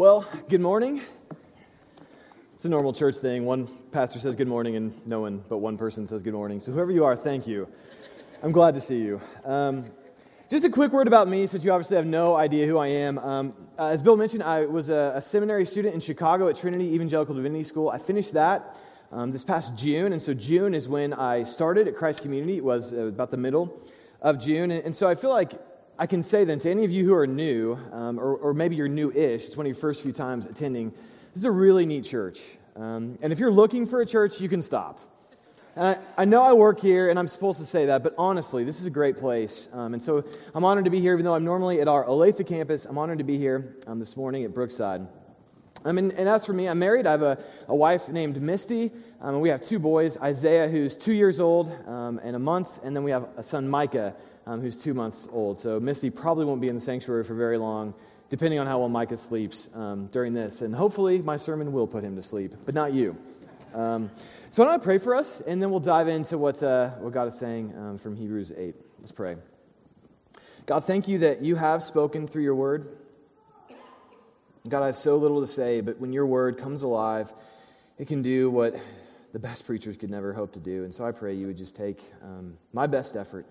Well, good morning. It's a normal church thing. One pastor says good morning, and no one but one person says good morning. So, whoever you are, thank you. I'm glad to see you. Um, just a quick word about me, since you obviously have no idea who I am. Um, uh, as Bill mentioned, I was a, a, seminary student in Chicago at Trinity Evangelical Divinity School. I finished that um, this past June, and so June is when I started at Christ Community. It was uh, about the middle of June, and, and so I feel like I can say then to any of you who are new, um, or, or, maybe you're new ish, it's one of your first few times attending, this is a really neat church. Um, and if you're looking for a church, you can stop. I, I, know I work here and I'm supposed to say that, but honestly, this is a great place. Um, and so I'm honored to be here, even though I'm normally at our Olathe campus. I'm honored to be here um, this morning at Brookside. I mean, and as for me, I'm married. I have a, a wife named Misty. Um, and we have two boys Isaiah, who's two years old um, and a month, and then we have a son, Micah, um, who's two months old. So Misty probably won't be in the sanctuary for very long, depending on how well Micah sleeps um, during this. And hopefully, my sermon will put him to sleep, but not you. Um, so I want to pray for us, and then we'll dive into what, uh, what God is saying um, from Hebrews 8. Let's pray. God, thank you that you have spoken through your word. God, I have so little to say, but when your word comes alive, it can do what the best preachers could never hope to do. And so I pray you would just take um, my best effort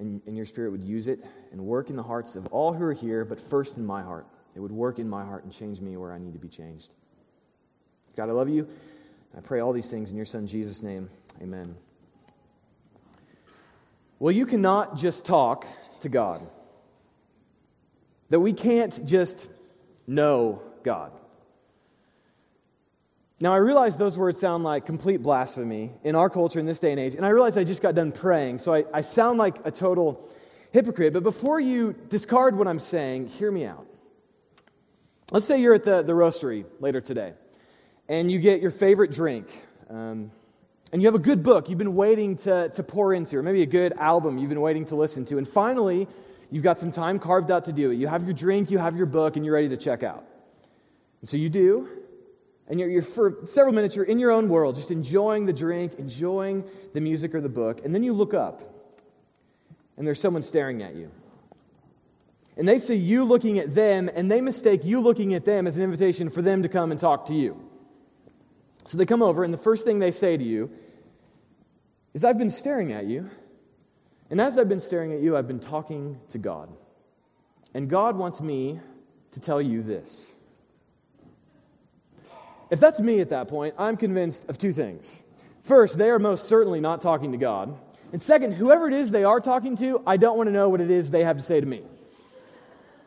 and, and your spirit would use it and work in the hearts of all who are here, but first in my heart. It would work in my heart and change me where I need to be changed. God, I love you. I pray all these things in your Son, Jesus' name. Amen. Well, you cannot just talk to God, that we can't just know God. Now, I realize those words sound like complete blasphemy in our culture in this day and age, and I realize I just got done praying, so I, I sound like a total hypocrite. But before you discard what I'm saying, hear me out. Let's say you're at the, the roastery later today, and you get your favorite drink, um, and you have a good book you've been waiting to, to pour into, or maybe a good album you've been waiting to listen to, and finally, you've got some time carved out to do it. You have your drink, you have your book, and you're ready to check out. And so you do, and you're, you're, for several minutes, you're in your own world, just enjoying the drink, enjoying the music or the book. And then you look up, and there's someone staring at you. And they see you looking at them, and they mistake you looking at them as an invitation for them to come and talk to you. So they come over, and the first thing they say to you is, I've been staring at you. And as I've been staring at you, I've been talking to God. And God wants me to tell you this. If that's me at that point, I'm convinced of two things. First, they are most certainly not talking to God. And second, whoever it is they are talking to, I don't want to know what it is they have to say to me.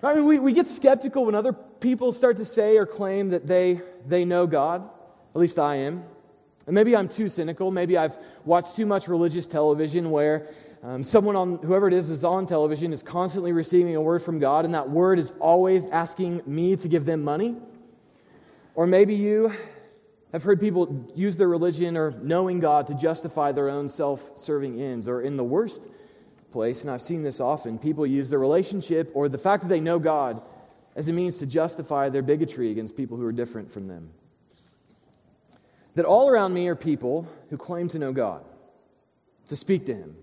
I mean, we, we get skeptical when other people start to say or claim that they, they know God. At least I am. And maybe I'm too cynical. Maybe I've watched too much religious television where um, someone on, whoever it is, is on television is constantly receiving a word from God, and that word is always asking me to give them money or maybe you have heard people use their religion or knowing God to justify their own self serving ends. Or in the worst place, and I've seen this often, people use their relationship or the fact that they know God as a means to justify their bigotry against people who are different from them. That all around me are people who claim to know God, to speak to Him.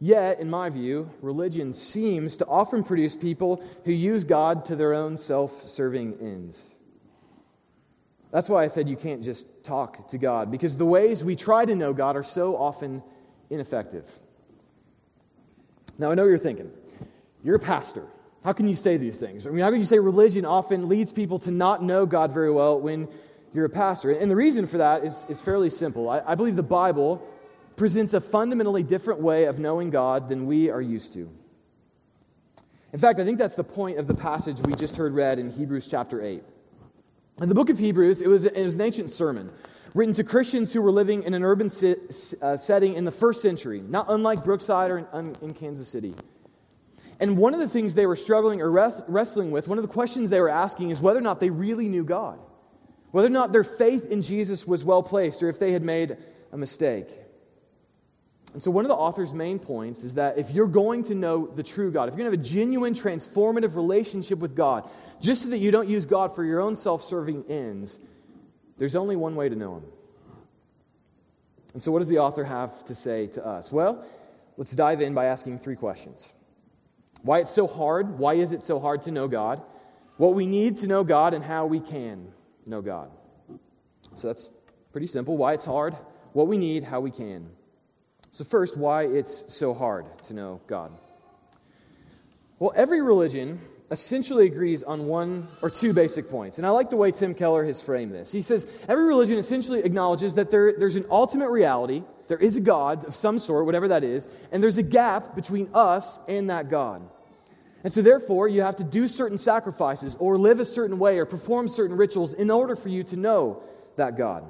Yet, in my view, religion seems to often produce people who use God to their own self serving ends. That's why I said you can't just talk to God, because the ways we try to know God are so often ineffective. Now, I know you're thinking, you're a pastor. How can you say these things? I mean, how can you say religion often leads people to not know God very well when you're a pastor? And the reason for that is, is fairly simple. I, I believe the Bible presents a fundamentally different way of knowing God than we are used to. In fact, I think that's the point of the passage we just heard read in Hebrews chapter 8. In the book of Hebrews, it was, it was an ancient sermon written to Christians who were living in an urban si- uh, setting in the first century, not unlike Brookside or in, in, Kansas City. And one of the things they were struggling or wrestling with, one of the questions they were asking is whether or not they really knew God, whether or not their faith in Jesus was well placed, or if they had made a mistake. And so, one of the author's main points is that if you're going to know the true God, if you're going to have a genuine, transformative relationship with God, just so that you don't use God for your own self serving ends, there's only one way to know Him. And so, what does the author have to say to us? Well, let's dive in by asking three questions Why it's so hard? Why is it so hard to know God? what we need to know God and how we can know God. So that's pretty simple. Why it's hard, what we need, how we can. So, first, why it's so hard to know God. Well, every religion essentially agrees on one or two basic points. And I like the way Tim Keller has framed this. He says every religion essentially acknowledges that there, there's an ultimate reality, there is a God of some sort, whatever that is, and there's a gap between us and that God. And so, therefore, you have to do certain sacrifices or live a certain way or perform certain rituals in order for you to know that God.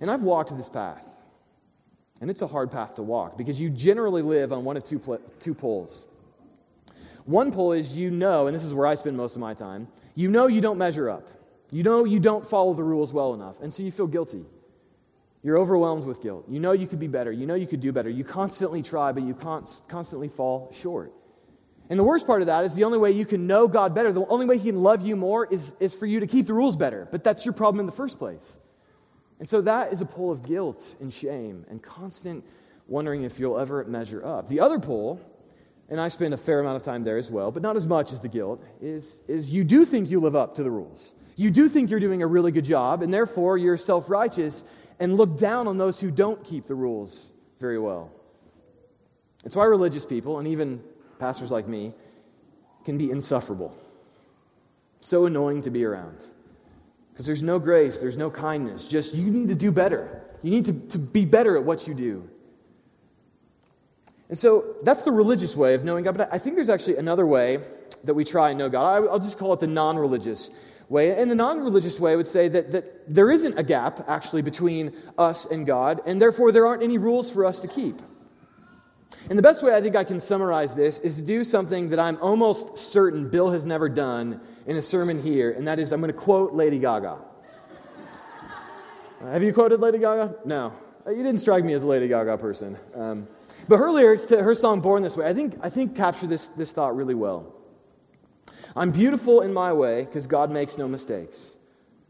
And I've walked this path. And it's a hard path to walk because you generally live on one of two, pl- two poles. One pole is you know, and this is where I spend most of my time, you know you don't measure up. You know you don't follow the rules well enough, and so you feel guilty. You're overwhelmed with guilt. You know you could be better. You know you could do better. You constantly try, but you const- constantly fall short. And the worst part of that is the only way you can know God better, the only way He can love you more is, is for you to keep the rules better. But that's your problem in the first place. And so that is a pull of guilt and shame and constant wondering if you'll ever measure up. The other pull and I spend a fair amount of time there as well, but not as much as the guilt, is, is you do think you live up to the rules. You do think you're doing a really good job, and therefore you're self righteous and look down on those who don't keep the rules very well. It's why religious people, and even pastors like me, can be insufferable. So annoying to be around. Because there's no grace, there's no kindness. Just you need to do better. You need to, to be better at what you do. And so that's the religious way of knowing God. But I think there's actually another way that we try and know God. I'll just call it the non religious way. And the non religious way would say that, that there isn't a gap actually between us and God, and therefore there aren't any rules for us to keep. And the best way I think I can summarize this is to do something that I'm almost certain Bill has never done in a sermon here, and that is I'm going to quote Lady Gaga. Have you quoted Lady Gaga? No. You didn't strike me as a Lady Gaga person. Um, but her lyrics to her song Born This Way, I think, I think capture this, this thought really well. I'm beautiful in my way because God makes no mistakes.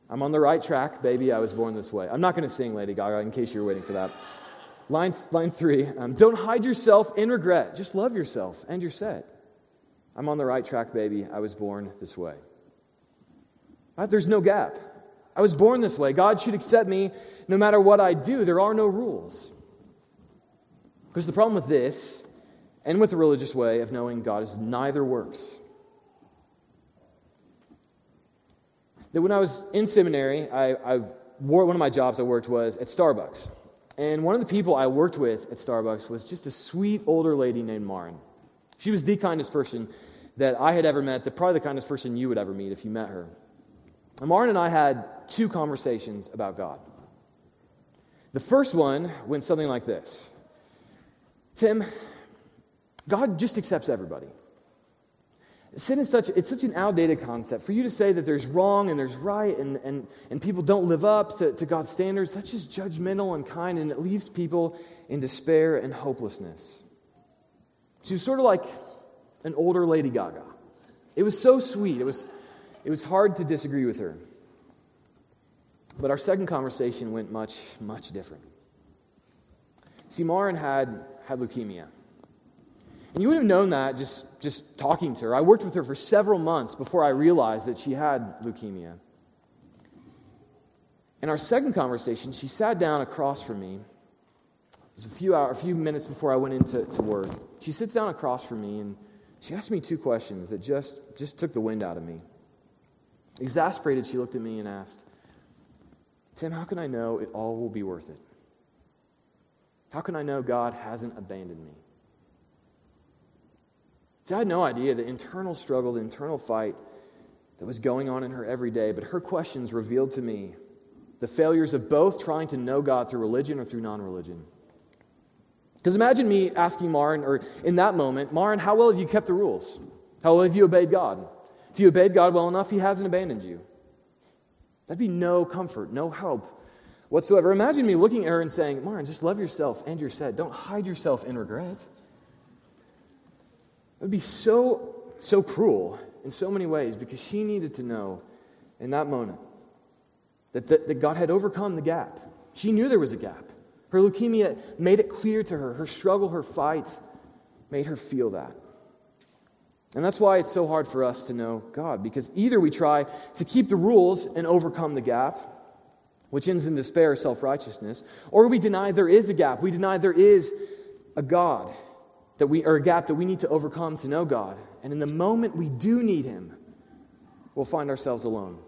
I'm on the right track, baby, I was born this way. I'm not going to sing Lady Gaga in case you're waiting for that. Line, line three um, Don't hide yourself in regret. Just love yourself and you're set. I'm on the right track, baby. I was born this way. Right? There's no gap. I was born this way. God should accept me no matter what I do. There are no rules. Because the problem with this and with the religious way of knowing God is neither works. That when I was in seminary, I, I one of my jobs I worked was at Starbucks. And one of the people I worked with at Starbucks was just a sweet older lady named Marin. She was the kindest person that I had ever met, the, probably the kindest person you would ever meet if you met her. And Marin and I had two conversations about God. The first one went something like this Tim, God just accepts everybody. Sin is such, it's such an outdated concept. For you to say that there's wrong and there's right and, and, and people don't live up to, to God's standards, that's just judgmental and kind, and it leaves people in despair and hopelessness. She was sort of like an older Lady Gaga. It was so sweet. It was, it was hard to disagree with her. But our second conversation went much, much different. See, Marin had had leukemia. And you would have known that just, just talking to her. I worked with her for several months before I realized that she had leukemia. In our second conversation, she sat down across from me. Was a few, hours, a few minutes before I went into to work. She sits down across from me and she asked me two questions that just, just took the wind out of me. Exasperated, she looked at me and asked, Tim, how can I know it all will be worth it? How can I know God hasn't abandoned me? See, I had no idea the internal struggle, the internal fight that was going on in her every day, but her questions revealed to me the failures of both trying to know God through religion or through non religion. Because imagine me asking Marin, or in that moment, Marin, how well have you kept the rules? How well have you obeyed God? If you obeyed God well enough, He hasn't abandoned you. That'd be no comfort, no help whatsoever. Imagine me looking at her and saying, Marin, just love yourself and you're set. Don't hide yourself in regret. It would be so, so cruel in so many ways because she needed to know in that moment that, that, that God had overcome the gap. She knew there was a gap. Her leukemia made it clear to her. Her struggle, her fight made her feel that. And that's why it's so hard for us to know God, because either we try to keep the rules and overcome the gap, which ends in despair, or self righteousness, or we deny there is a gap. We deny there is a God that we, or a gap that we need to overcome to know God. And in the moment we do need Him, we'll find ourselves alone.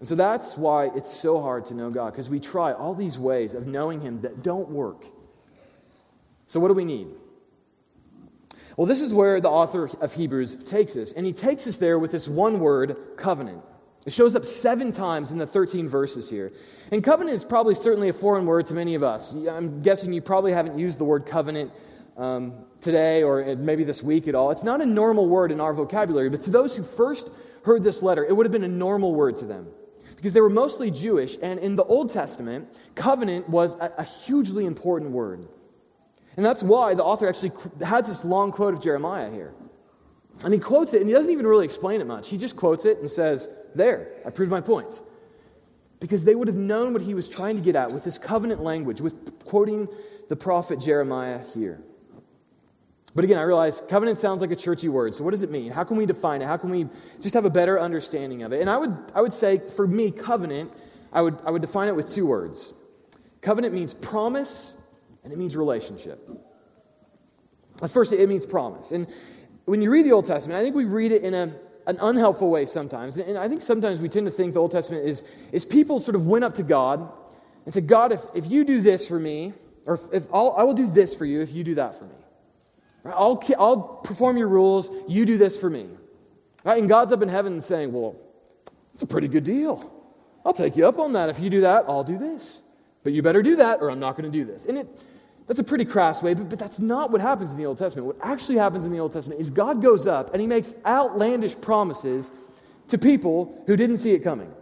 And so that's why it's so hard to know God, because we try all these ways of knowing Him that don't work. So, what do we need? Well, this is where the author of Hebrews takes us. And he takes us there with this one word, covenant. It shows up seven times in the 13 verses here. And covenant is probably certainly a foreign word to many of us. I'm guessing you probably haven't used the word covenant um, today or maybe this week at all. It's not a normal word in our vocabulary, but to those who first heard this letter, it would have been a normal word to them because they were mostly Jewish. And in the Old Testament, covenant was a, a hugely important word. And that's why the author actually has this long quote of Jeremiah here. And he quotes it, and he doesn't even really explain it much. He just quotes it and says, There, I proved my point. Because they would have known what he was trying to get at with this covenant language, with quoting the prophet Jeremiah here. But again, I realize covenant sounds like a churchy word. So what does it mean? How can we define it? How can we just have a better understanding of it? And I would, I would say, for me, covenant, I would, I would define it with two words. Covenant means promise and it means relationship. At first, it means promise. And when you read the Old Testament, I think we read it in a, an unhelpful way sometimes. And I think sometimes we tend to think the Old Testament is, is people sort of went up to God and said, God, if, if you do this for me, or if, if I'll, I will do this for you if you do that for me. Right? I'll, I'll perform your rules, you do this for me. Right? And God's up in heaven saying, Well, it's a pretty good deal. I'll take you up on that. If you do that, I'll do this. But you better do that, or I'm not going to do this. And it, that's a pretty crass way, but, but that's not what happens in the Old Testament. What actually happens in the Old Testament is God goes up and he makes outlandish promises to people who didn't see it coming.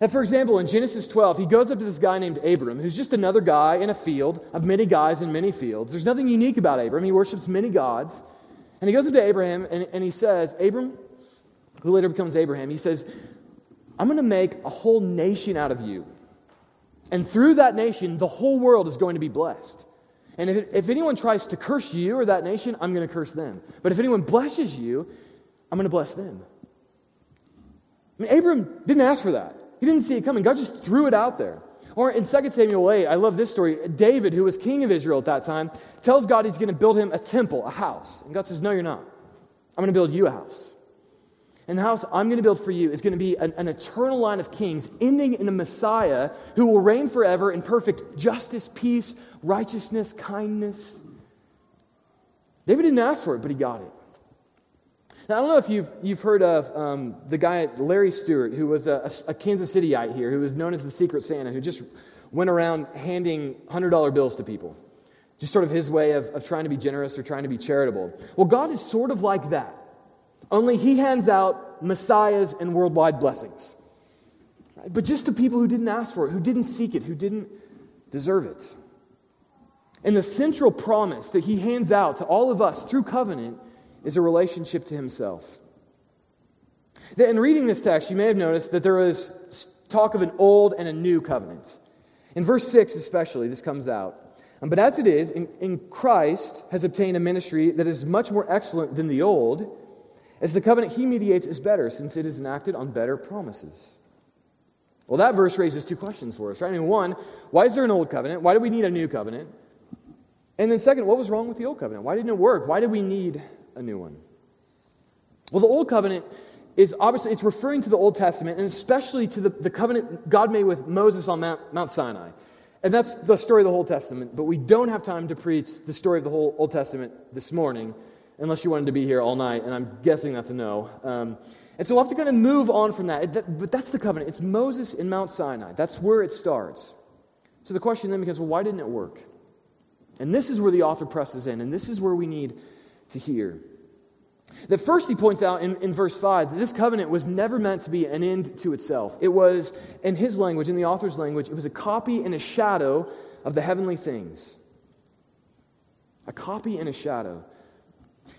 And for example, in Genesis 12, he goes up to this guy named Abram, who's just another guy in a field of many guys in many fields. There's nothing unique about Abram. He worships many gods. And he goes up to Abraham and, and he says, Abram, who later becomes Abraham, he says, I'm going to make a whole nation out of you. And through that nation, the whole world is going to be blessed. And if, if anyone tries to curse you or that nation, I'm going to curse them. But if anyone blesses you, I'm going to bless them. I mean, Abram didn't ask for that. He didn't see it coming. God just threw it out there. Or in 2 Samuel 8, I love this story. David, who was king of Israel at that time, tells God he's going to build him a temple, a house. And God says, No, you're not. I'm going to build you a house. And the house I'm going to build for you is going to be an, an, eternal line of kings, ending in a Messiah who will reign forever in perfect justice, peace, righteousness, kindness. David didn't ask for it, but he got it. Now, I don't know if you've, you've heard of um, the guy, Larry Stewart, who was a, a, Kansas Cityite here, who was known as the Secret Santa, who just went around handing $100 bills to people. Just sort of his way of, of trying to be generous or trying to be charitable. Well, God is sort of like that. Only he hands out messiahs and worldwide blessings. Right? But just to people who didn't ask for it, who didn't seek it, who didn't deserve it. And the central promise that he hands out to all of us through covenant is a relationship to himself. In reading this text, you may have noticed that there is talk of an old and a new covenant. In verse 6, especially, this comes out. Um, but as it is, in, in Christ has obtained a ministry that is much more excellent than the old as the covenant he mediates is better, since it is enacted on better promises. Well, that verse raises two questions for us, right? I mean, one, why is there an old covenant? Why do we need a new covenant? And then, second, what was wrong with the old covenant? Why didn't it work? Why did we need a new one? Well, the old covenant is obviously it's referring to the Old Testament and especially to the, the covenant God made with Moses on Mount, Mount Sinai. And that's the story of the whole Testament, but we don't have time to preach the story of the whole Old Testament this morning unless you wanted to be here all night, and I'm guessing that's a no. Um, and so we'll have to kind of move on from that. that. But that's the covenant. It's Moses in Mount Sinai. That's where it starts. So the question then becomes well, why didn't it work? And this is where the author presses in, and this is where we need to hear. That first, he points out in, in verse 5 that this covenant was never meant to be an end to itself. It was, in his language, in the author's language, it was a copy and a shadow of the heavenly things. A copy and a shadow.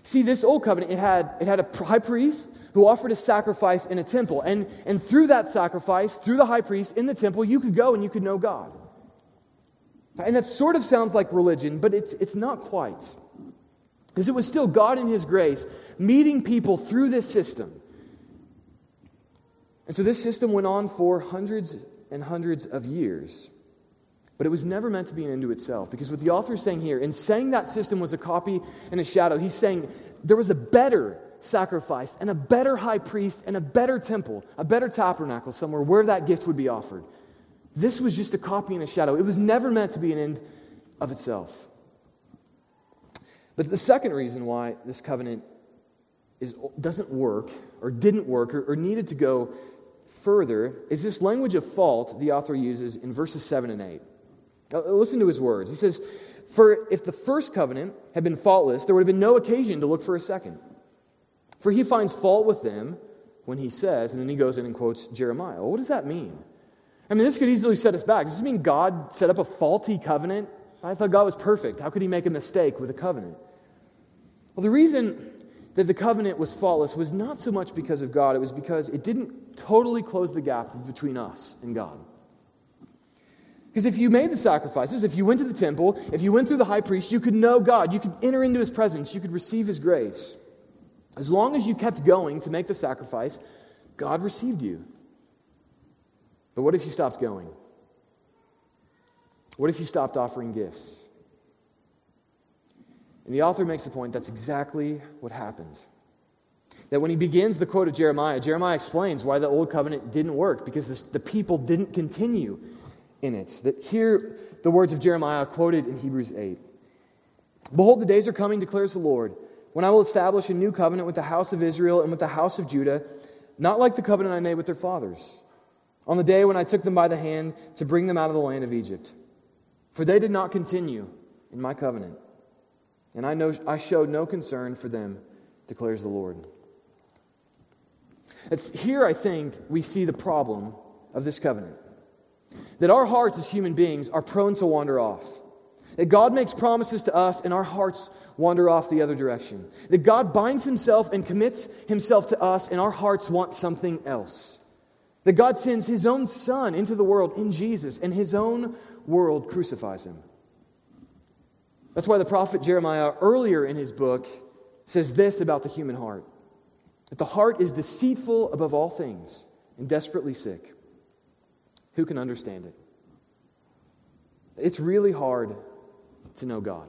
See, this old covenant, it had, it had a high priest who offered a sacrifice in a temple. And, and through that sacrifice, through the high priest in the temple, you could go and you could know God. And that sort of sounds like religion, but it's, it's not quite. Because it was still God in His grace meeting people through this system. And so this system went on for hundreds and hundreds of years. But it was never meant to be an end to itself. Because what the author is saying here, in saying that system was a copy and a shadow, he's saying there was a better sacrifice and a better high priest and a better temple, a better tabernacle somewhere where that gift would be offered. This was just a copy and a shadow. It was never meant to be an end of itself. But the second reason why this covenant is, doesn't work or didn't work or, or needed to go further is this language of fault the author uses in verses 7 and 8. Now, listen to his words. He says, For if the first covenant had been faultless, there would have been no occasion to look for a second. For he finds fault with them when he says, and then he goes in and quotes Jeremiah. Well, what does that mean? I mean, this could easily set us back. Does this mean God set up a faulty covenant? I thought God was perfect. How could he make a mistake with a covenant? Well, the reason that the covenant was faultless was not so much because of God, it was because it didn't totally close the gap between us and God. Because if you made the sacrifices, if you went to the temple, if you went through the high priest, you could know God, you could enter into his presence, you could receive his grace. As long as you kept going to make the sacrifice, God received you. But what if you stopped going? What if you stopped offering gifts? And the author makes the point that's exactly what happened. That when he begins the quote of Jeremiah, Jeremiah explains why the old covenant didn't work because this, the people didn't continue in it. That here, the words of Jeremiah quoted in Hebrews 8 Behold, the days are coming, declares the Lord, when I will establish a new covenant with the house of Israel and with the house of Judah, not like the covenant I made with their fathers, on the day when I took them by the hand to bring them out of the land of Egypt. For they did not continue in my covenant and I, know, I showed no concern for them, declares the Lord. It's here, I think, we see the problem of this covenant. That our hearts as human beings are prone to wander off. That God makes promises to us and our hearts wander off the other direction. That God binds himself and commits himself to us and our hearts want something else. That God sends his own Son into the world in Jesus and his own world crucifies him. That's why the prophet Jeremiah, earlier in his book, says this about the human heart that the heart is deceitful above all things and desperately sick. Who can understand it? It's really hard to know God.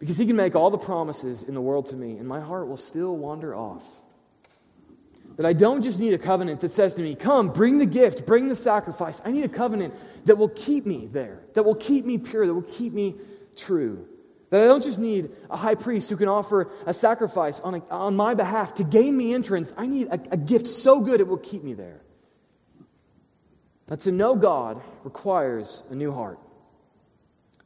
Because he can make all the promises in the world to me, and my heart will still wander off. That I don't just need a covenant that says to me, Come, bring the gift, bring the sacrifice. I need a covenant that will keep me there, that will keep me pure, that will keep me true. That I don't just need a high priest who can offer a sacrifice on, a, on my behalf to gain me entrance. I need a, a gift so good it will keep me there. That to know God requires a new heart.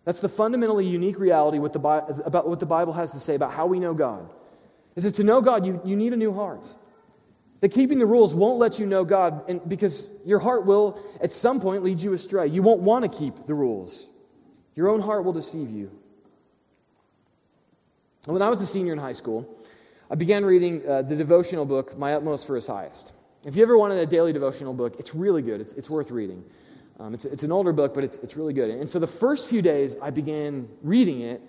That's the fundamentally unique reality the, about what the Bible has to say about how we know God. Is that to know God, you, you need a new heart. That keeping the rules won't let you know God and because your heart will, at some point, lead you astray. You won't want to keep the rules. Your own heart will deceive you. When I was a senior in high school, I began reading uh, the devotional book, My Utmost for His Highest. If you ever wanted a daily devotional book, it's really good. It's, it's worth reading. Um, it's, it's an older book, but it's, it's really good. And so the first few days I began reading it,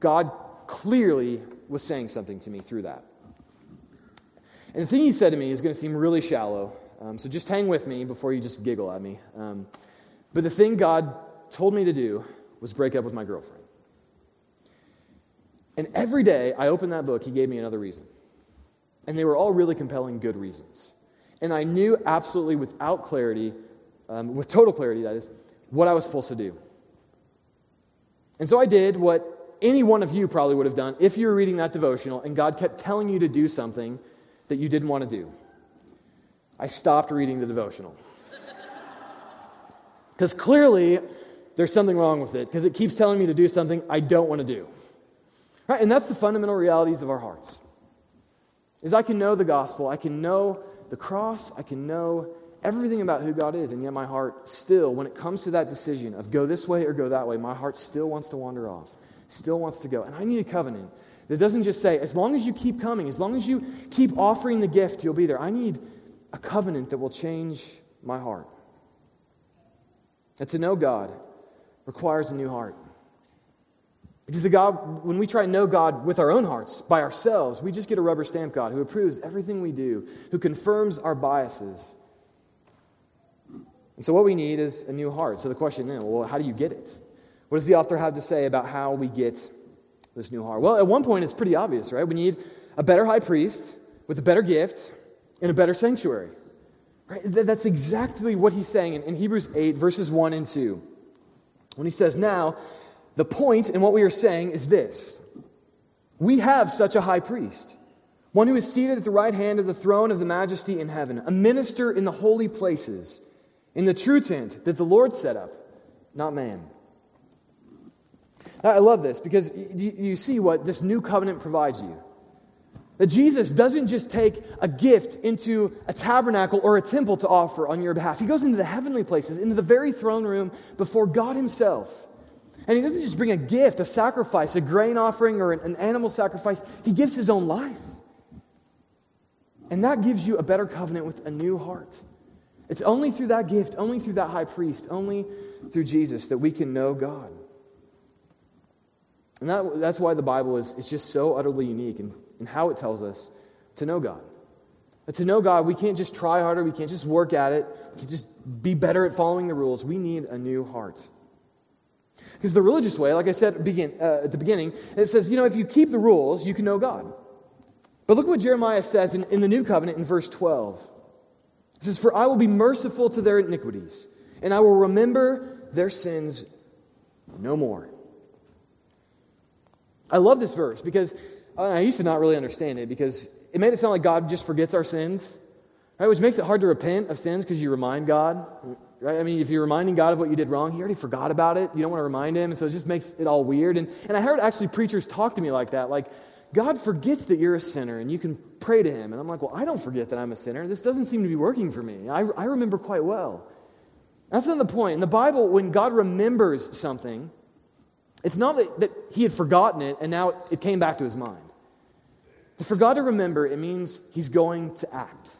God clearly was saying something to me through that. And the thing he said to me is going to seem really shallow, um, so just hang with me before you just giggle at me. Um, but the thing God told me to do was break up with my girlfriend. And every day I opened that book, he gave me another reason. And they were all really compelling, good reasons. And I knew absolutely without clarity, um, with total clarity, that is, what I was supposed to do. And so I did what any one of you probably would have done if you were reading that devotional and God kept telling you to do something that you didn't want to do. I stopped reading the devotional. Because clearly, there's something wrong with it because it keeps telling me to do something I don't want to do. Right? And that's the fundamental realities of our hearts. Is I can know the gospel, I can know the cross, I can know everything about who God is, and yet my heart still, when it comes to that decision of go this way or go that way, my heart still wants to wander off, still wants to go. And I need a covenant that doesn't just say, as long as you keep coming, as long as you keep offering the gift, you'll be there. I need a covenant that will change my heart. And to know God requires a new heart. Because the God, when we try to know God with our own hearts, by ourselves, we just get a rubber stamp God who approves everything we do, who confirms our biases. And so, what we need is a new heart. So, the question is well, how do you get it? What does the author have to say about how we get this new heart? Well, at one point, it's pretty obvious, right? We need a better high priest with a better gift and a better sanctuary. Right? That's exactly what he's saying in, Hebrews 8, verses 1 and 2. When he says, Now, the point in what we are saying is this We have such a high priest, one who is seated at the right hand of the throne of the majesty in heaven, a minister in the holy places, in the true tent that the Lord set up, not man. I love this because you see what this new covenant provides you. That Jesus doesn't just take a gift into a tabernacle or a temple to offer on your behalf. He goes into the heavenly places, into the very throne room before God Himself. And He doesn't just bring a gift, a sacrifice, a grain offering, or an animal sacrifice. He gives His own life. And that gives you a better covenant with a new heart. It's only through that gift, only through that high priest, only through Jesus that we can know God. And that, that's why the Bible is, is just so utterly unique in, in how it tells us to know God. But to know God, we can't just try harder, we can't just work at it, we can't just be better at following the rules. We need a new heart. Because the religious way, like I said begin, uh, at the beginning, it says, you know, if you keep the rules, you can know God. But look what Jeremiah says in, in the new covenant in verse 12. It says, For I will be merciful to their iniquities, and I will remember their sins no more. I love this verse because uh, I used to not really understand it because it made it sound like God just forgets our sins, right? Which makes it hard to repent of sins because you remind God, right? I mean, if you're reminding God of what you did wrong, He already forgot about it. You don't want to remind Him, and so it just makes it all weird. And, and I heard actually preachers talk to me like that, like, God forgets that you're a sinner and you can pray to Him. And I'm like, well, I don't forget that I'm a sinner. This doesn't seem to be working for me. I, I remember quite well. That's not the point. In the Bible, when God remembers something, it's not that, that he had forgotten it and now it came back to his mind. To forgot to remember, it means he's going to act.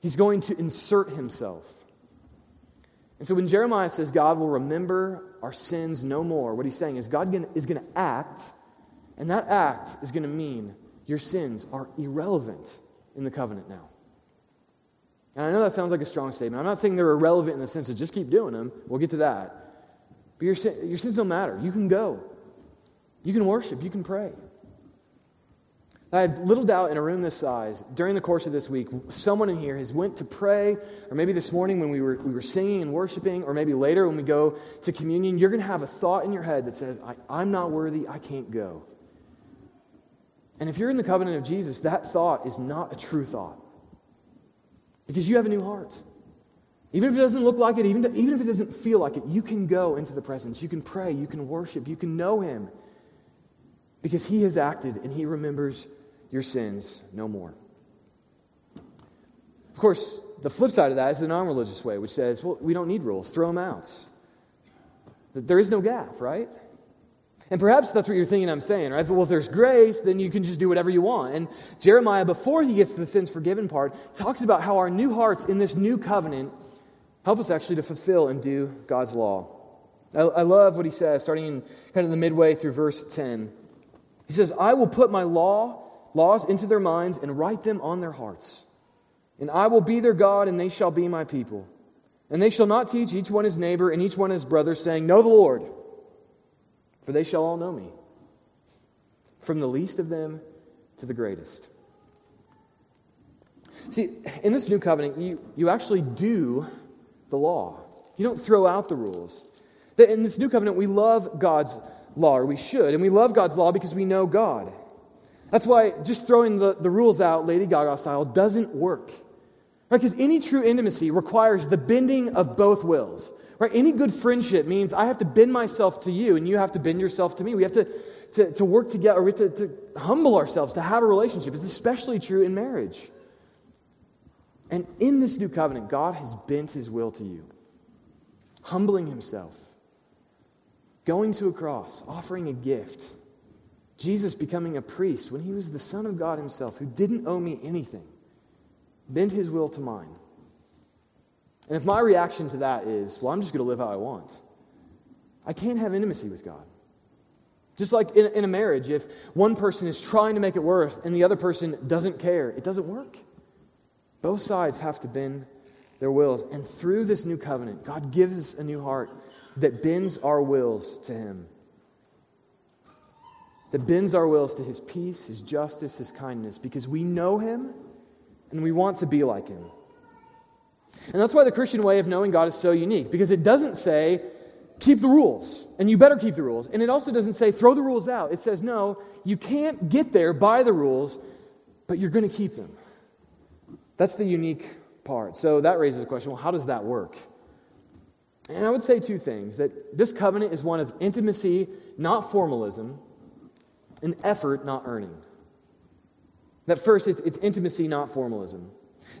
He's going to insert himself. And so when Jeremiah says God will remember our sins no more, what he's saying is God is going to act, and that act is going to mean your sins are irrelevant in the covenant now. And I know that sounds like a strong statement. I'm not saying they're irrelevant in the sense of just keep doing them. We'll get to that. But your, sin, your sins don't matter. You can go. You can worship. You can pray. I have little doubt in a room this size, during the course of this week, someone in here has went to pray, or maybe this morning when we were, we were singing and worshiping, or maybe later when we go to communion, you're going to have a thought in your head that says, I, am not worthy, I can't go. And if you're in the covenant of Jesus, that thought is not a true thought. Because you have a new heart. Even if it doesn't look like it, even, even if it doesn't feel like it, you can go into the presence. You can pray, you can worship, you can know Him. Because He has acted and He remembers your sins no more. Of course, the flip side of that is the non religious way, which says, well, we don't need rules, throw them out. There is no gap, right? And perhaps that's what you're thinking I'm saying, right? Well, if there's grace, then you can just do whatever you want. And Jeremiah, before he gets to the sins forgiven part, talks about how our new hearts in this new covenant Help us actually to fulfill and do God's law. I, I love what he says, starting in kind of the midway through verse 10. He says, I will put my law, laws into their minds and write them on their hearts. And I will be their God, and they shall be my people. And they shall not teach each one his neighbor and each one his brother, saying, Know the Lord, for they shall all know me, from the least of them to the greatest. See, in this new covenant, you, you actually do the law. You don't throw out the rules. That In this new covenant, we love God's law, or we should, and we love God's law because we know God. That's why just throwing the, the rules out, Lady Gaga style, doesn't work. Right? Because any true intimacy requires the bending of both wills. Right? Any good friendship means I have to bend myself to you, and you have to bend yourself to me. We have to, to, to work together, we have to, to humble ourselves to have a relationship. It's especially true in marriage. And in this new covenant, God has bent his will to you, humbling himself, going to a cross, offering a gift. Jesus becoming a priest when he was the Son of God himself, who didn't owe me anything, bent his will to mine. And if my reaction to that is, well, I'm just going to live how I want, I can't have intimacy with God. Just like in, in a marriage, if one person is trying to make it work and the other person doesn't care, it doesn't work. Both sides have to bend their wills. And through this new covenant, God gives us a new heart that bends our wills to Him, that bends our wills to His peace, His justice, His kindness, because we know Him and we want to be like Him. And that's why the Christian way of knowing God is so unique, because it doesn't say, keep the rules, and you better keep the rules. And it also doesn't say, throw the rules out. It says, no, you can't get there by the rules, but you're going to keep them. That's the unique part. So that raises the question well, how does that work? And I would say two things that this covenant is one of intimacy, not formalism, and effort, not earning. That first, it's, it's intimacy, not formalism.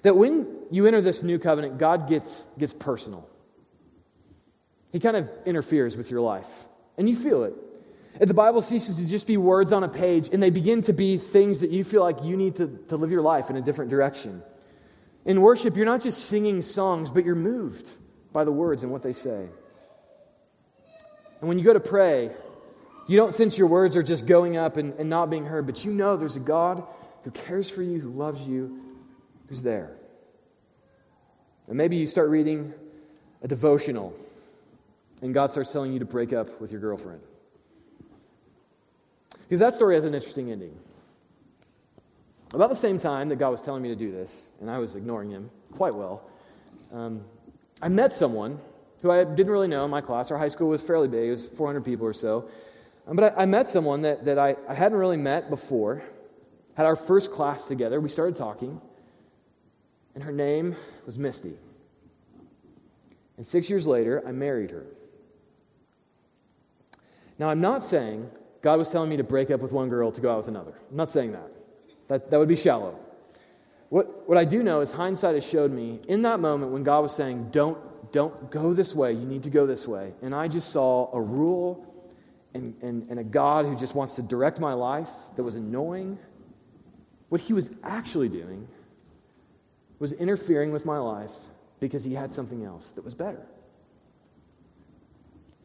That when you enter this new covenant, God gets, gets personal. He kind of interferes with your life, and you feel it. If the Bible ceases to just be words on a page and they begin to be things that you feel like you need to, to live your life in a different direction. In worship, you're not just singing songs, but you're moved by the words and what they say. And when you go to pray, you don't sense your words are just going up and, and not being heard, but you know there's a God who cares for you, who loves you, who's there. And maybe you start reading a devotional, and God starts telling you to break up with your girlfriend. Because that story has an interesting ending. About the same time that God was telling me to do this, and I was ignoring him quite well, um, I met someone who I didn't really know in my class. Our high school was fairly big, it was 400 people or so. Um, but I, I, met someone that, that I, I hadn't really met before, had our first class together. We started talking, and her name was Misty. And six years later, I married her. Now, I'm not saying God was telling me to break up with one girl to go out with another. I'm not saying that. That, that would be shallow. What, what I do know is hindsight has showed me in that moment when God was saying, don't, don't go this way, you need to go this way. And I just saw a rule and, and, and a God who just wants to direct my life that was annoying. What he was actually doing was interfering with my life because he had something else that was better.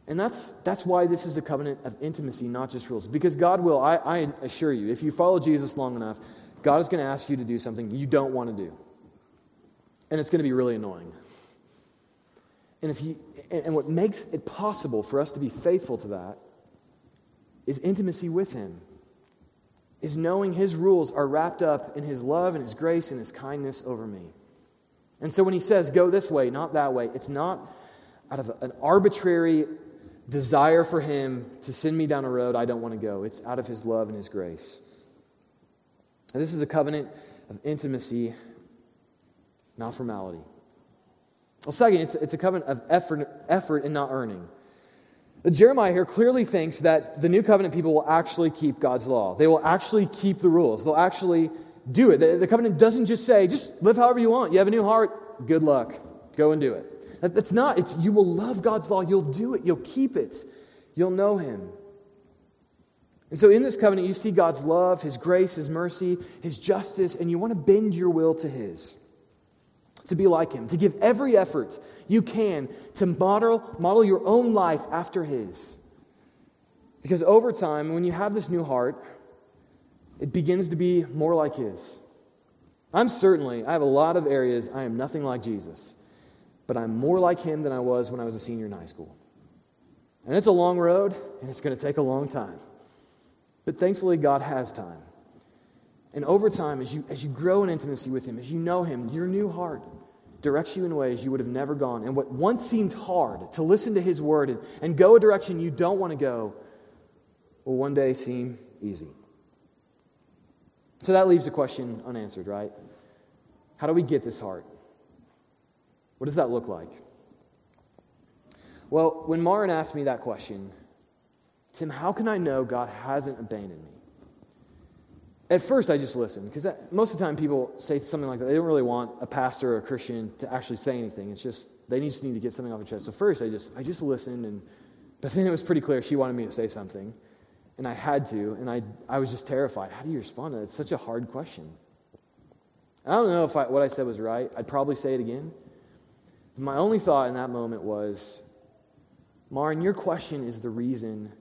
And that's, that's why this is a covenant of intimacy, not just rules. Because God will, I, I assure you, if you follow Jesus long enough, God is going to ask you to do something you don't want to do. And it's going to be really annoying. And, if you, and what makes it possible for us to be faithful to that is intimacy with Him, is knowing His rules are wrapped up in His love and His grace and His kindness over me. And so when He says, go this way, not that way, it's not out of an arbitrary desire for Him to send me down a road I don't want to go. It's out of His love and His grace. And this is a covenant of intimacy, not formality. Well, second, it's, it's a covenant of effort, effort and not earning. Jeremiah here clearly thinks that the new covenant people will actually keep God's law. They will actually keep the rules. They'll actually do it. The, the covenant doesn't just say, just live however you want. You have a new heart, good luck. Go and do it. That's not. It's you will love God's law. You'll do it. You'll keep it. You'll know Him. And so in this covenant, you see God's love, His grace, His mercy, His justice, and you want to bend your will to His. To be like Him, to give every effort you can to model, model your own life after His. Because over time, when you have this new heart, it begins to be more like His. I'm certainly, I have a lot of areas I am nothing like Jesus but I'm more like him than I was when I was a senior in high school. And it's a long road, and it's going to take a long time. But thankfully, God has time. And over time, as you, as you grow in intimacy with Him, as you know Him, your new heart directs you in ways you would have never gone. And what once seemed hard to listen to His word and, and go a direction you don't want to go will one day seem easy. So that leaves a question unanswered, right? How do we get this heart? What does that look like? Well, when Marin asked me that question, Tim, how can I know God hasn't abandoned me? At first, I just listened because most of the time people say something like that. They don't really want a pastor or a Christian to actually say anything. It's just they just need to get something off their chest. So first, I just I just listened, and but then it was pretty clear she wanted me to say something, and I had to, and I I was just terrified. How do you respond to that? It's such a hard question. I don't know if I, what I said was right. I'd probably say it again. My only thought in that moment was, Marin, your question is the reason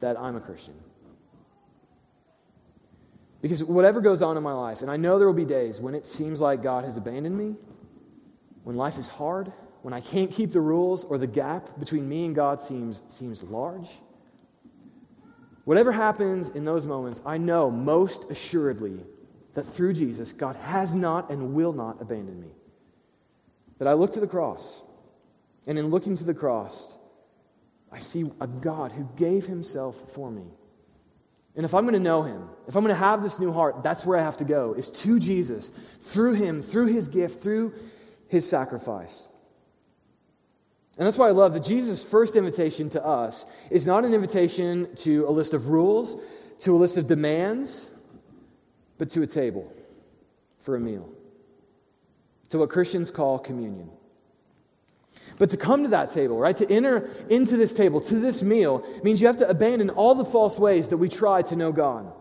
that I'm a Christian. Because whatever goes on in my life, and I know there will be days when it seems like God has abandoned me, when life is hard, when I can't keep the rules, or the gap between me and God seems, seems large. Whatever happens in those moments, I know most assuredly that through Jesus, God has not and will not abandon me. That I look to the cross, and in looking to the cross, I see a God who gave himself for me and if I'm going to know him, if I'm going to have this new heart, that's where I have to go, is to Jesus, through him, through his gift, through his sacrifice. And that's why I love that Jesus' first invitation to us is not an invitation to a list of rules, to a list of demands, but to a table for a meal, to what Christians call communion. But to come to that table, right, to enter into this table, to this meal, means you have to abandon all the false ways that we try to know God.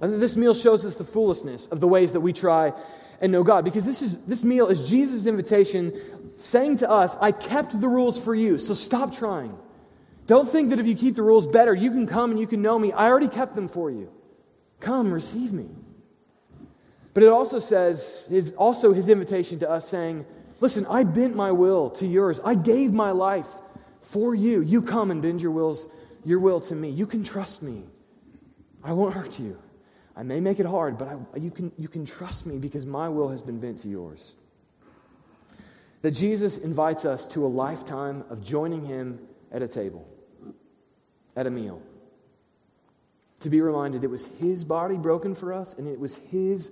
And this meal shows us the foolishness of the ways that we try and know God. Because this, is, this meal is Jesus' invitation saying to us, I kept the rules for you, so stop trying. Don't think that if you keep the rules better, you can come and you can know me. I already kept them for you. Come, receive me. But it also says, is also his invitation to us saying, Listen, I bent my will to yours. I gave my life for you. You come and bend your wills, your will to me. You can trust me. I won't hurt you. I may make it hard, but I, you, can, you can trust me because my will has been bent to yours. That Jesus invites us to a lifetime of joining him at a table, at a meal. To be reminded it was his body broken for us and it was his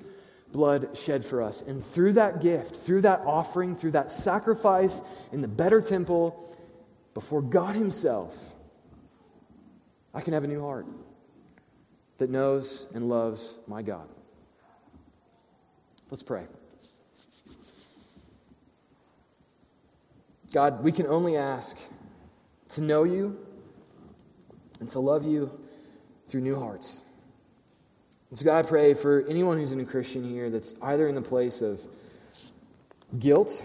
blood shed for us. And through that gift, through that offering, through that sacrifice in the better temple, before God Himself, I can have a new heart that knows and loves my God. Let's pray. God, we can only ask to know you and to love you through new hearts. And so, God, I pray for anyone who's in a Christian here that's either in the place of guilt,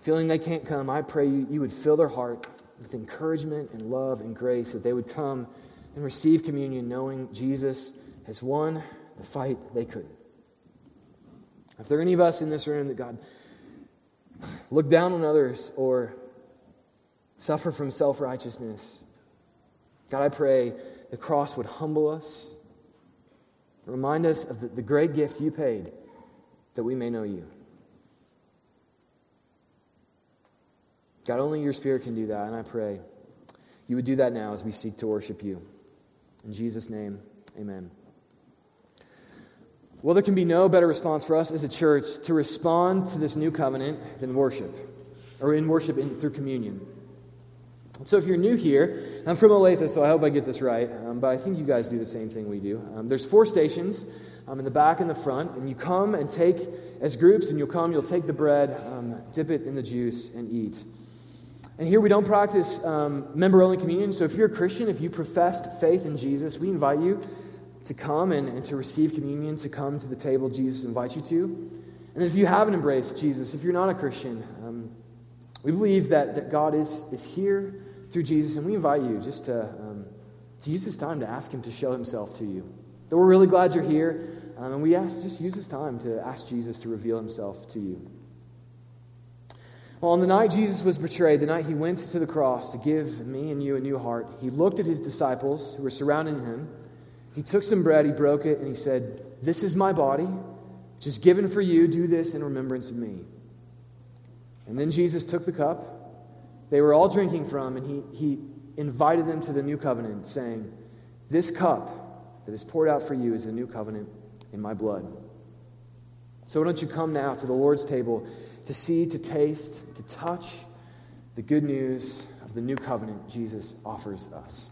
feeling they can't come, I pray you, you would fill their heart with encouragement and love and grace, that they would come and receive communion knowing Jesus has won the fight they couldn't. If there are any of us in this room that God look down on others or suffer from self righteousness, God, I pray the cross would humble us Remind us of the, great gift you paid that we may know you. God, only your Spirit can do that, and I pray you would do that now as we seek to worship you. In Jesus' name, amen. Well, there can be no better response for us as a church to respond to this new covenant than worship, or in worship in, through communion. So if you're new here, I'm from Olathe, so I hope I get this right, um, but I think you guys do the same thing we do. Um, there's four stations um, in the back and the front, and you come and take as groups, and you'll come, you'll take the bread, um, dip it in the juice, and eat. And here we don't practice um, member only communion, so if you're a Christian, if you professed faith in Jesus, we invite you to come and, and to receive communion, to come to the table Jesus invites you to. And if you haven't embraced Jesus, if you're not a Christian, um, we believe that, that God is, is here through Jesus, and we invite you just to, um, to use this time to ask Him to show Himself to you. That we're really glad you're here, um, and we ask just use this time to ask Jesus to reveal Himself to you. Well, on the night Jesus was betrayed, the night he went to the cross to give me and you a new heart, he looked at his disciples who were surrounding him. He took some bread, he broke it, and he said, This is my body, which is given for you. Do this in remembrance of me. And then Jesus took the cup they were all drinking from, and he, he invited them to the new covenant, saying, This cup that is poured out for you is the new covenant in my blood. So why don't you come now to the Lord's table to see, to taste, to touch the good news of the new covenant Jesus offers us.